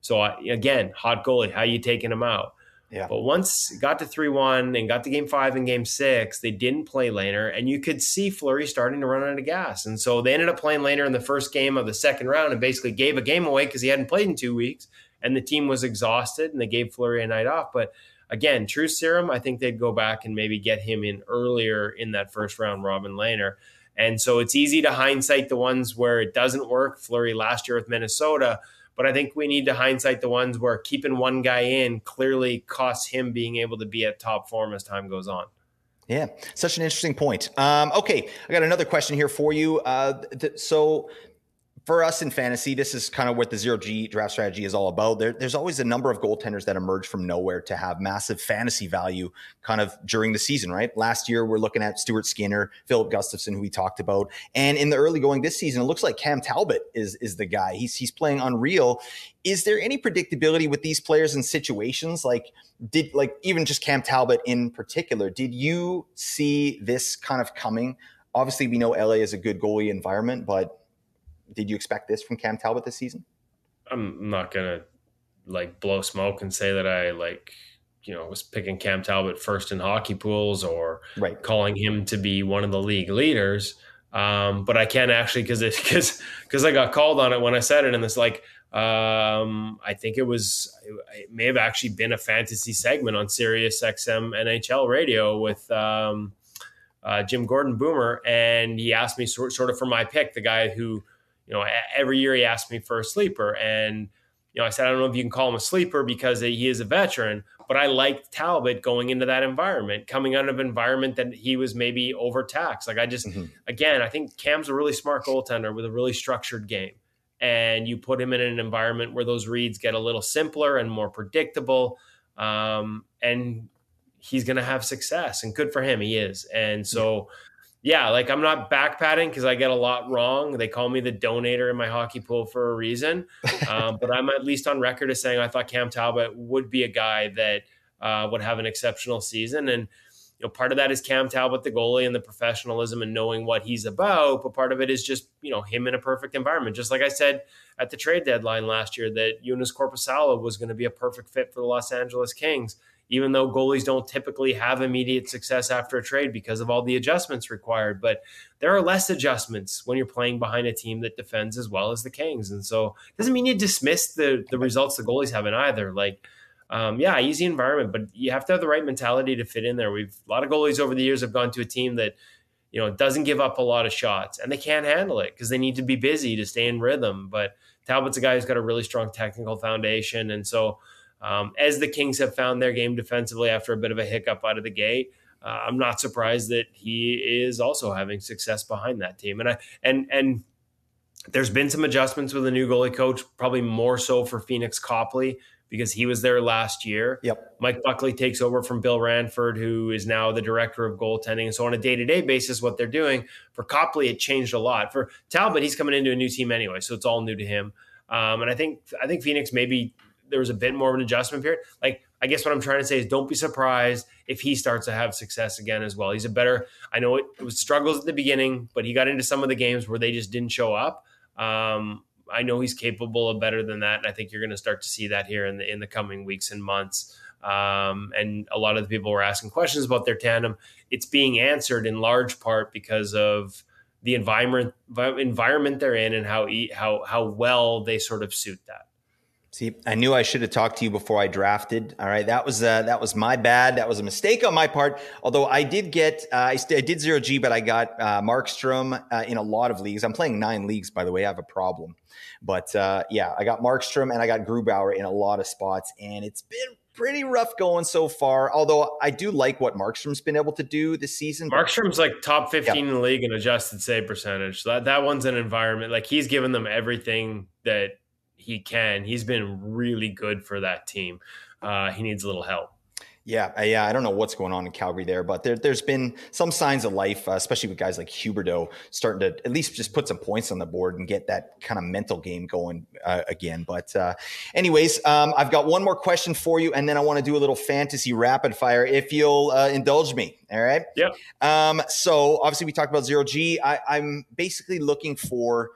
So, I, again, hot goalie, how you taking him out? Yeah. But once got to 3 1 and got to game five and game six, they didn't play Lehner. And you could see Fleury starting to run out of gas. And so they ended up playing Lehner in the first game of the second round and basically gave a game away because he hadn't played in two weeks. And the team was exhausted and they gave Fleury a night off. But again, true serum, I think they'd go back and maybe get him in earlier in that first round, Robin Lehner. And so it's easy to hindsight the ones where it doesn't work. Fleury last year with Minnesota but I think we need to hindsight the ones where keeping one guy in clearly costs him being able to be at top form as time goes on. Yeah, such an interesting point. Um, okay, I got another question here for you. Uh, th- so for us in fantasy, this is kind of what the zero G draft strategy is all about. There, there's always a number of goaltenders that emerge from nowhere to have massive fantasy value kind of during the season, right? Last year, we're looking at Stuart Skinner, Filip Gustavsson, who we talked about. And in the early going this season, it looks like Cam Talbot is, is the guy. He's, he's playing unreal. Is there any predictability with these players in situations like did like even just Cam Talbot in particular? Did you see this kind of coming? Obviously, we know LA is a good goalie environment, but did you expect this from Cam Talbot this season? I'm not gonna like blow smoke and say that I like you know was picking Cam Talbot first in hockey pools or right. calling him to be one of the league leaders. Um, but I can actually because because because I got called on it when I said it, and it's like um, I think it was it may have actually been a fantasy segment on Sirius XM NHL radio with um, uh, Jim Gordon Boomer, and he asked me sort, sort of for my pick, the guy who you know, every year he asked me for a sleeper. And, you know, I said, I don't know if you can call him a sleeper because he is a veteran, but I liked Talbot going into that environment, coming out of an environment that he was maybe overtaxed. Like I just, mm-hmm. again, I think Cam's a really smart goaltender with a really structured game. And you put him in an environment where those reads get a little simpler and more predictable. Um, and he's going to have success and good for him. He is. And so, yeah, like I'm not back patting because I get a lot wrong. They call me the donator in my hockey pool for a reason. Um, but I'm at least on record as saying I thought Cam Talbot would be a guy that uh, would have an exceptional season. And, you know, part of that is Cam Talbot, the goalie, and the professionalism and knowing what he's about. But part of it is just, you know, him in a perfect environment. Just like I said at the trade deadline last year that Joonas Korpisalo was going to be a perfect fit for the Los Angeles Kings even though goalies don't typically have immediate success after a trade because of all the adjustments required. But there are less adjustments when you're playing behind a team that defends as well as the Kings. And so it doesn't mean you dismiss the, the results the goalies have in either. Like, um, yeah, easy environment, but you have to have the right mentality to fit in there. We've a lot of goalies over the years have gone to a team that you know doesn't give up a lot of shots and they can't handle it because they need to be busy to stay in rhythm. But Talbot's a guy who's got a really strong technical foundation, and so um, as the Kings have found their game defensively after a bit of a hiccup out of the gate, uh, I'm not surprised that he is also having success behind that team. And I and and there's been some adjustments with the new goalie coach, probably more so for Pheonix Copley because he was there last year. Yep. Mike Buckley takes over from Bill Ranford, who is now the director of goaltending. And so on a day-to-day basis, what they're doing for Copley, it changed a lot. For Talbot, he's coming into a new team anyway, so it's all new to him. Um, and I think I think Pheonix maybe there was a bit more of an adjustment period. Like, I guess what I'm trying to say is don't be surprised if he starts to have success again as well. He's a better, I know it, it was struggles at the beginning, but he got into some of the games where they just didn't show up. Um, I know he's capable of better than that. And I think you're going to start to see that here in the, in the coming weeks and months. Um, and a lot of the people were asking questions about their tandem. It's being answered in large part because of the environment environment they're in and how how how well they sort of suit that. See, I knew I should have talked to you before I drafted. All right, that was uh, that was my bad. That was a mistake on my part. Although I did get, uh, I, st- I, did zero G, but I got uh, Markstrom uh, in a lot of leagues. I'm playing nine leagues, by the way. I have a problem, but uh, yeah, I got Markstrom and I got Grubauer in a lot of spots, and it's been pretty rough going so far. Although I do like what Markstrom's been able to do this season. Markstrom's like top 15 yeah. in the league in adjusted save percentage. So that, that one's an environment like he's given them everything that he can. He's been really good for that team. Uh, he needs a little help. Yeah, yeah, I don't know what's going on in Calgary there, but there, has been some signs of life, uh, especially with guys like Huberdeau starting to at least just put some points on the board and get that kind of mental game going uh, again. But, uh, anyways, um, I've got one more question for you, and then I want to do a little fantasy rapid fire if you'll uh, indulge me. All right. Yeah. Um, so obviously we talked about zero G. I, I'm basically looking for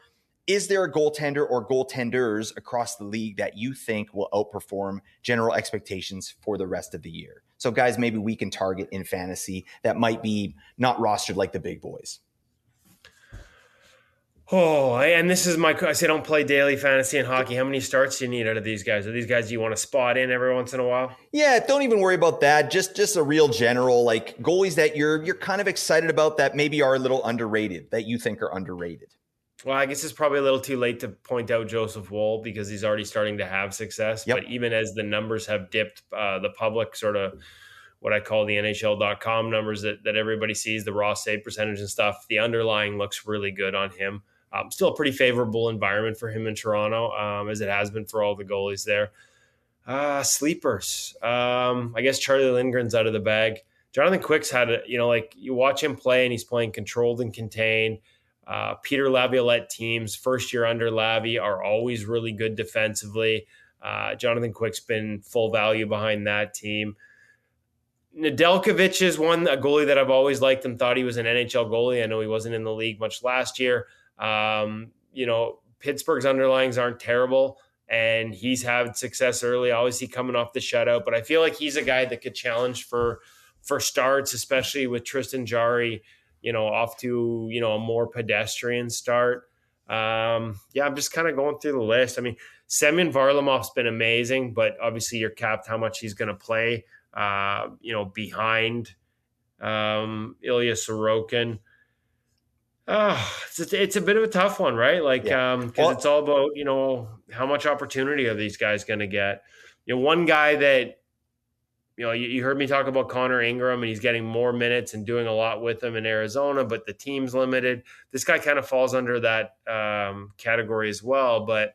is there a goaltender or goaltenders across the league that you think will outperform general expectations for the rest of the year? So, guys, maybe we can target in fantasy that might be not rostered like the big boys. Oh, and this is my. I say don't play daily fantasy and hockey. How many starts do you need out of these guys? Are these guys you want to spot in every once in a while? Yeah, don't even worry about that. Just just a real general like goalies that you're you're kind of excited about that maybe are a little underrated that you think are underrated. Well, I guess it's probably a little too late to point out Joseph Woll because he's already starting to have success. Yep. But even as the numbers have dipped, uh, the public sort of what I call the NHL.com numbers that, that everybody sees, the raw save percentage and stuff, the underlying looks really good on him. Um, still a pretty favorable environment for him in Toronto, um, as it has been for all the goalies there. Uh, sleepers. Um, I guess Charlie Lindgren's out of the bag. Jonathan Quick's had, a, you know, like you watch him play and he's playing controlled and contained. Uh, Peter Laviolette teams, first year under Lavi, are always really good defensively. Uh, Jonathan Quick's been full value behind that team. Nedeljkovic is one, a goalie that I've always liked and thought he was an NHL goalie. I know he wasn't in the league much last year. Um, you know, Pittsburgh's underlings aren't terrible, and he's had success early. Obviously, coming off the shutout, but I feel like he's a guy that could challenge for for starts, especially with Tristan Jarry you know, off to, you know, a more pedestrian start. Um, yeah, I'm just kind of going through the list. I mean, Semyon Varlamov's been amazing, but obviously you're capped how much he's going to play, uh, you know, behind um, Ilya Sorokin. Oh, it's, a, it's a bit of a tough one, right? Like, yeah. um, cause well, it's all about, you know, how much opportunity are these guys going to get? You know, one guy that you know, you, you, heard me talk about Connor Ingram, and he's getting more minutes and doing a lot with them in Arizona, but the team's limited. This guy kind of falls under that um, category as well. But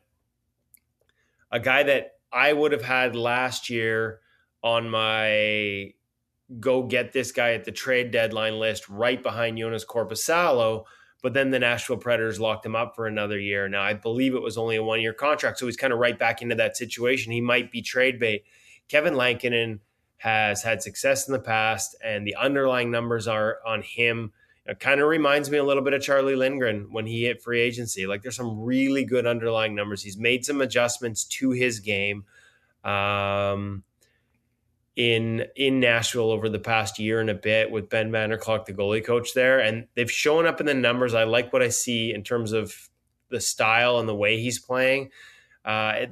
a guy that I would have had last year on my go get this guy at the trade deadline list right behind Joonas Korpisalo. But then the Nashville Predators locked him up for another year. Now, I believe it was only a one year contract. So he's kind of right back into that situation. He might be trade bait. Kevin Lankinen has had success in the past, and the underlying numbers are on him. It kind of reminds me a little bit of Charlie Lindgren when he hit free agency. Like there's some really good underlying numbers. He's made some adjustments to his game. Um, in in Nashville over the past year and a bit with Ben Vanderklok, the goalie coach there, and they've shown up in the numbers. I like what I see in terms of the style and the way he's playing. Uh,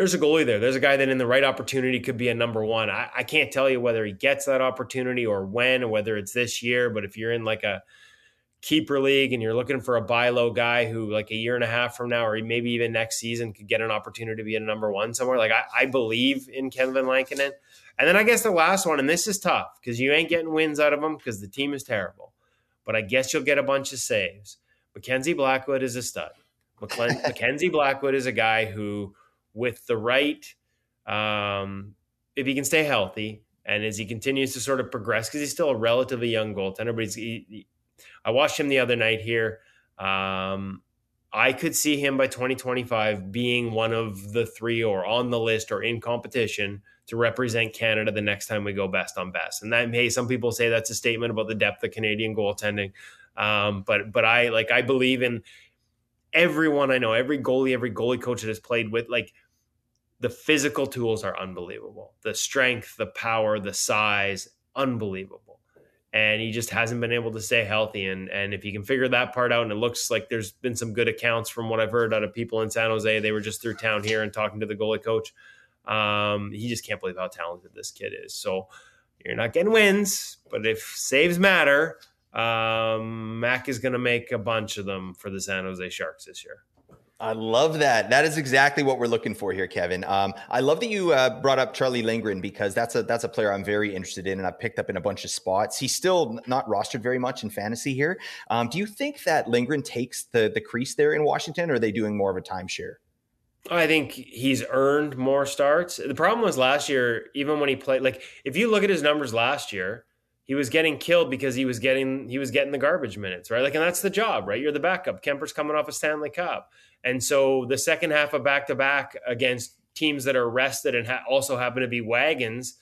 there's a goalie there. There's a guy that in the right opportunity could be a number one. I, I can't tell you whether he gets that opportunity or when, or whether it's this year. But if you're in like a keeper league and you're looking for a buy low guy who like a year and a half from now or maybe even next season could get an opportunity to be a number one somewhere like i, I believe in kevin lankinen and then i guess the last one and this is tough because you ain't getting wins out of them because the team is terrible but i guess you'll get a bunch of saves mackenzie blackwood is a stud <laughs> mackenzie blackwood is a guy who with the right um, if he can stay healthy and as he continues to sort of progress because he's still a relatively young goaltender but he's he, I watched him the other night here. Um, I could see him by 2025 being one of the three or on the list or in competition to represent Canada the next time we go best on best. And that, hey, some people say that's a statement about the depth of Canadian goaltending. Um, but, but I like, I believe in everyone I know, every goalie, every goalie coach that has played with, like, the physical tools are unbelievable. The strength, the power, the size, unbelievable and he just hasn't been able to stay healthy. And and if he can figure that part out, and it looks like there's been some good accounts from what I've heard out of people in San Jose. They were just through town here and talking to the goalie coach. Um, he just can't believe how talented this kid is. So you're not getting wins, but if saves matter, um, Mac is going to make a bunch of them for the San Jose Sharks this year. I love that. That is exactly what we're looking for here, Kevin. Um, I love that you uh, brought up Charlie Lindgren because that's a that's a player I'm very interested in, and I picked up in a bunch of spots. He's still not rostered very much in fantasy here. Um, do you think that Lindgren takes the the crease there in Washington, or are they doing more of a timeshare? I think he's earned more starts. The problem was last year, even when he played, like if you look at his numbers last year, he was getting killed because he was getting he was getting the garbage minutes, right? Like, and that's the job, right? You're the backup. Kuemper's coming off a Stanley Cup. And so the second half of back to back against teams that are rested and ha- also happen to be wagons,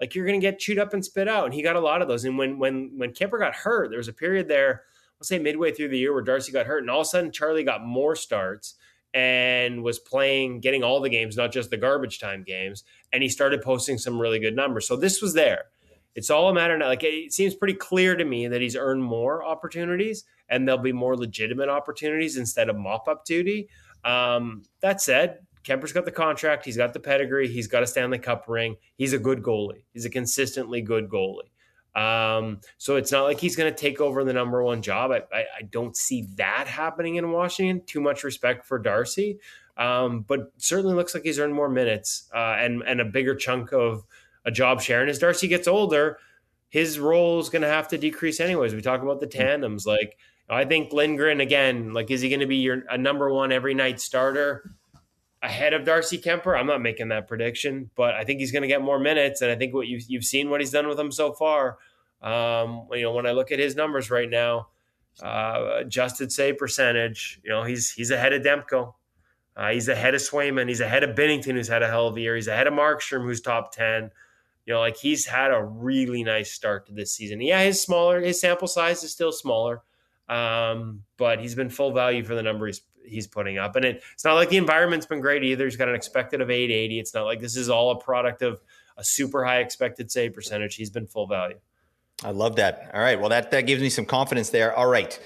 like you're going to get chewed up and spit out. And he got a lot of those. And when when when Kuemper got hurt, there was a period there, let's say midway through the year, where Darcy got hurt, and all of a sudden Charlie got more starts and was playing, getting all the games, not just the garbage time games. And he started posting some really good numbers. So this was there. It's all a matter now. Like it seems pretty clear to me that he's earned more opportunities and there'll be more legitimate opportunities instead of mop up duty. Um, that said, Kuemper's got the contract. He's got the pedigree. He's got a Stanley Cup ring. He's a good goalie. He's a consistently good goalie. Um, so it's not like he's going to take over the number one job. I, I, I, don't see that happening in Washington. Too much respect for Darcy, um, but certainly looks like he's earned more minutes uh, and and a bigger chunk of a job share. And as Darcy gets older, his role is going to have to decrease anyways. We talk about the tandems, like I think Lindgren again, like is he going to be your a number one every night starter ahead of Darcy Kuemper? I'm not making that prediction, but I think he's going to get more minutes, and I think what you've you've seen what he's done with them so far. Um, you know, when I look at his numbers right now, uh, adjusted save percentage, you know, he's he's ahead of Demko. Uh, he's ahead of Swayman. He's ahead of Binnington, who's had a hell of a year. He's ahead of Markstrom, who's top ten. You know, like he's had a really nice start to this season. Yeah, his smaller, his sample size is still smaller. Um, but he's been full value for the number he's he's putting up. And it, it's not like the environment's been great either. He's got an expected of 880. It's not like this is all a product of a super high expected save percentage. He's been full value. I love that. All right. Well, that, that gives me some confidence there. All right.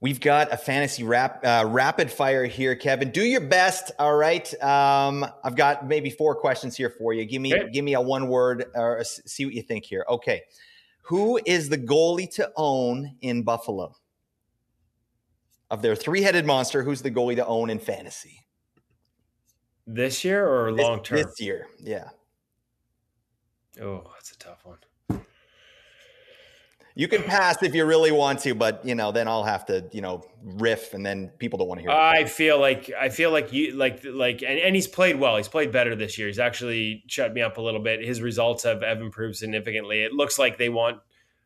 We've got a fantasy rap, uh, rapid fire here, Kevin. Do your best. All right. Um, I've got maybe four questions here for you. Give me, okay. give me a one word or see what you think here. Okay. Who is the goalie to own in Buffalo? Of their three-headed monster, who's the goalie to own in fantasy? This year or long term? This year, yeah. Oh, that's a tough one. You can pass if you really want to, but you know, then I'll have to, you know, riff, and then people don't want to hear. I feel like I feel like you like like, and, and he's played well. He's played better this year. He's actually shut me up a little bit. His results have have improved significantly. It looks like they want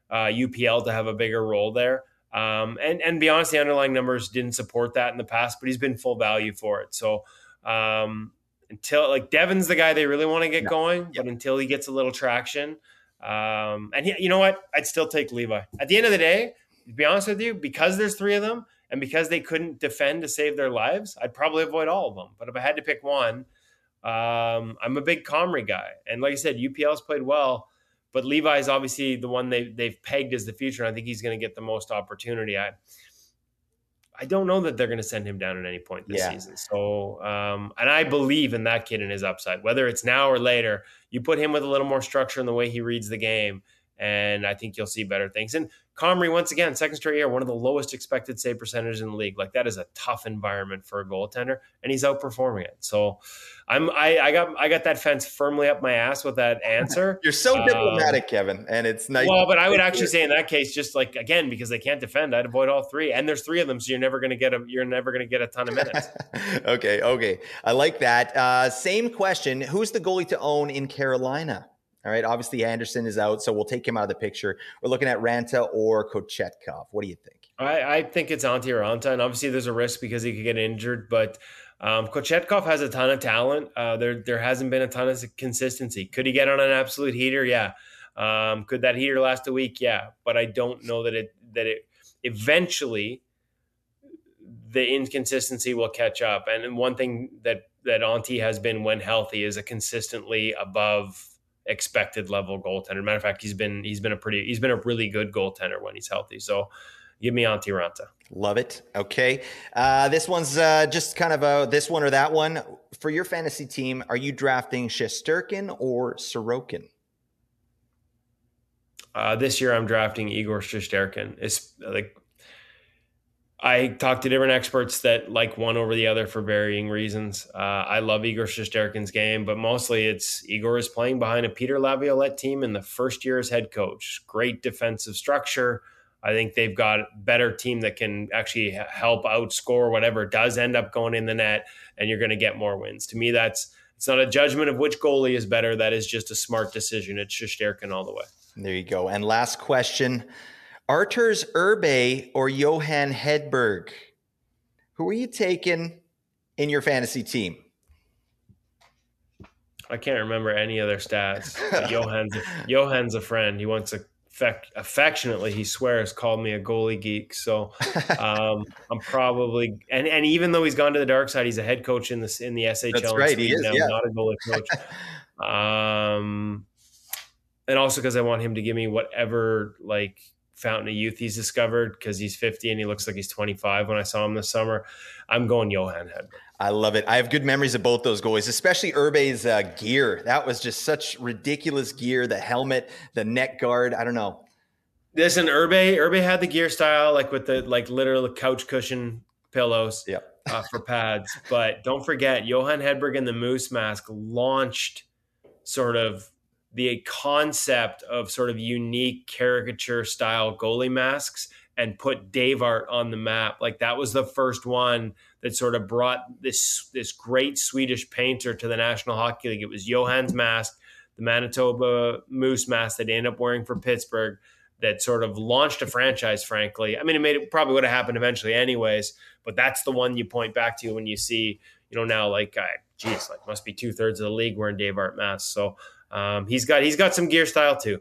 uh, UPL to have a bigger role there. Um, and and be honest, the underlying numbers didn't support that in the past, but he's been full value for it. So um, until like Devon's the guy they really want to get no. going, but until he gets a little traction, um, and he, you know what, I'd still take Levi. At the end of the day, to be honest with you, because there's three of them, and because they couldn't defend to save their lives, I'd probably avoid all of them. But if I had to pick one, um, I'm a big Comrie guy, and like I said, UPL's played well. But Levi is obviously the one they they've pegged as the future, and I think he's going to get the most opportunity. I I don't know that they're going to send him down at any point this yeah. season. So, um, and I believe in that kid and his upside, whether it's now or later. You put him with a little more structure in the way he reads the game, and I think you'll see better things. And Comrie, once again, second straight year, one of the lowest expected save percentages in the league. Like that is a tough environment for a goaltender, and he's outperforming it. So, I'm I, I got I got that fence firmly up my ass with that answer. <laughs> You're so diplomatic, um, Kevin, and it's nice. Well, but I would actually say in that case, just like again, because they can't defend, I'd avoid all three. And there's three of them, so you're never gonna get a you're never gonna get a ton of minutes. <laughs> okay, okay, I like that. Uh, same question: Who's the goalie to own in Carolina? All right. Obviously, Andersen is out, so we'll take him out of the picture. We're looking at Raanta or Kochetkov. What do you think? I, I think it's Antti Raanta, and obviously there's a risk because he could get injured, but um, Kochetkov has a ton of talent. Uh, there there hasn't been a ton of consistency. Could he get on an absolute heater? Yeah. Um, could that heater last a week? Yeah. But I don't know that it that it eventually the inconsistency will catch up. And one thing that that Antti has been when healthy is a consistently above expected level goaltender. Matter of fact, he's been he's been a pretty he's been a really good goaltender when he's healthy. So give me Antti Raanta. Love it. Okay, uh, this one's uh, just kind of a this one or that one for your fantasy team. Are you drafting Shesterkin or Sorokin? Uh, this year, I'm drafting Igor Shesterkin. It's like I talked to different experts that like one over the other for varying reasons. Uh, I love Igor Shesterkin's game, but mostly it's Igor is playing behind a Peter Laviolette team in the first year as head coach. Great defensive structure. I think they've got a better team that can actually help outscore whatever does end up going in the net, and you're going to get more wins. To me, that's it's not a judgment of which goalie is better. That is just a smart decision. It's Shesterkin all the way. There you go. And last question. Arturs Irbe or Johan Hedberg? Who are you taking in your fantasy team? I can't remember any other stats. <laughs> Johan's a, Johan's a friend. He wants to affectionately he swears called me a goalie geek. So <laughs> um, I'm probably and and even though he's gone to the dark side, he's a head coach in this in the SHL. That's right. He is. Now, yeah. Not a goalie coach. <laughs> um, and also because I want him to give me whatever like fountain of youth he's discovered because he's 50 and he looks like he's 25 when I saw him this summer. I'm going Johan Hedberg. I love it. I have good memories of both those goalies, especially Irbe's uh, gear. That was just such ridiculous gear. The helmet, the neck guard. I don't know. Listen, Irbe, Irbe had the gear style, like with the like literal couch cushion pillows yep. uh, for pads. But don't forget, Johan Hedberg and the Moose Mask launched sort of the concept of sort of unique caricature style goalie masks and put Dave Art on the map. Like that was the first one that sort of brought this this great Swedish painter to the National Hockey League. It was Johan's mask, the Manitoba Moose mask that they ended up wearing for Pittsburgh. That sort of launched a franchise. Frankly, I mean, it made it probably would have happened eventually, anyways. But that's the one you point back to when you see, you know, now like, uh, geez, like must be two thirds of the league wearing Dave Art masks. So um, he's got he's got some gear style too.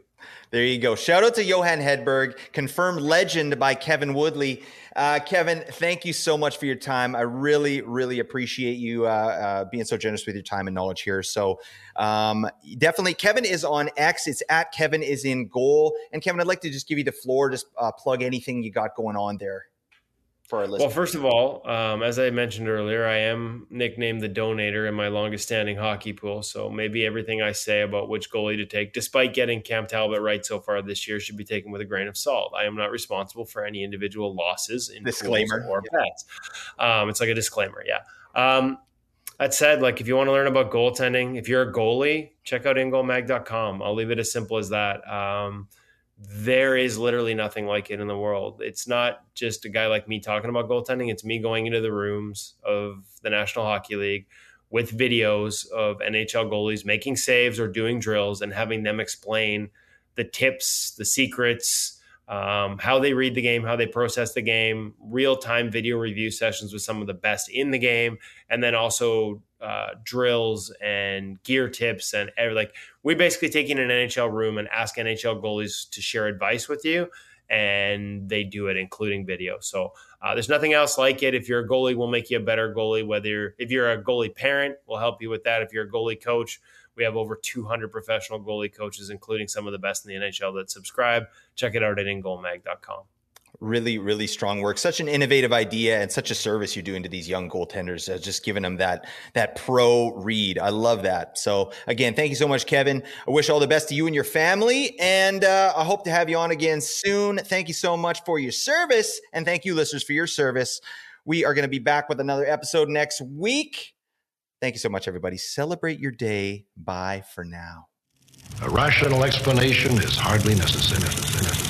There you go. Shout out to Johan Hedberg, confirmed legend by Kevin Woodley. Uh, Kevin, thank you so much for your time. I really, really appreciate you uh, uh, being so generous with your time and knowledge here. So, um, definitely, Kevin is on X. It's at Kevin is in goal. And Kevin, I'd like to just give you the floor. Just uh, plug anything you got going on there for our listeners? Well, first of all, um, as I mentioned earlier, I am nicknamed the donator in my longest standing hockey pool. So maybe everything I say about which goalie to take, despite getting Cam Talbot right so far this year, should be taken with a grain of salt. I am not responsible for any individual losses in disclaimer or yeah. bets. Um, it's like a disclaimer. Yeah. Um, that said, like if you want to learn about goaltending, if you're a goalie, check out ingoalmag.com. I'll leave it as simple as that. Um, there is literally nothing like it in the world. It's not just a guy like me talking about goaltending. It's me going into the rooms of the National Hockey League with videos of NHL goalies making saves or doing drills and having them explain the tips, the secrets, um, how they read the game, how they process the game, real time video review sessions with some of the best in the game, and then also uh, drills and gear tips and every, like we basically take in an NHL room and ask NHL goalies to share advice with you, and they do it including video. So uh, there's nothing else like it. If you're a goalie, we'll make you a better goalie. Whether if you're a goalie parent, we'll help you with that. If you're a goalie coach, we have over 200 professional goalie coaches, including some of the best in the NHL that subscribe. Check it out at ingoalmag.com. Really, really strong work. Such an innovative idea and such a service you're doing to these young goaltenders, uh, just giving them that that pro read. I love that. So again, thank you so much, Kevin. I wish all the best to you and your family, and uh, I hope to have you on again soon. Thank you so much for your service, and thank you, listeners, for your service. We are going to be back with another episode next week. Thank you so much, everybody. Celebrate your day. Bye for now. A rational explanation is hardly necessary.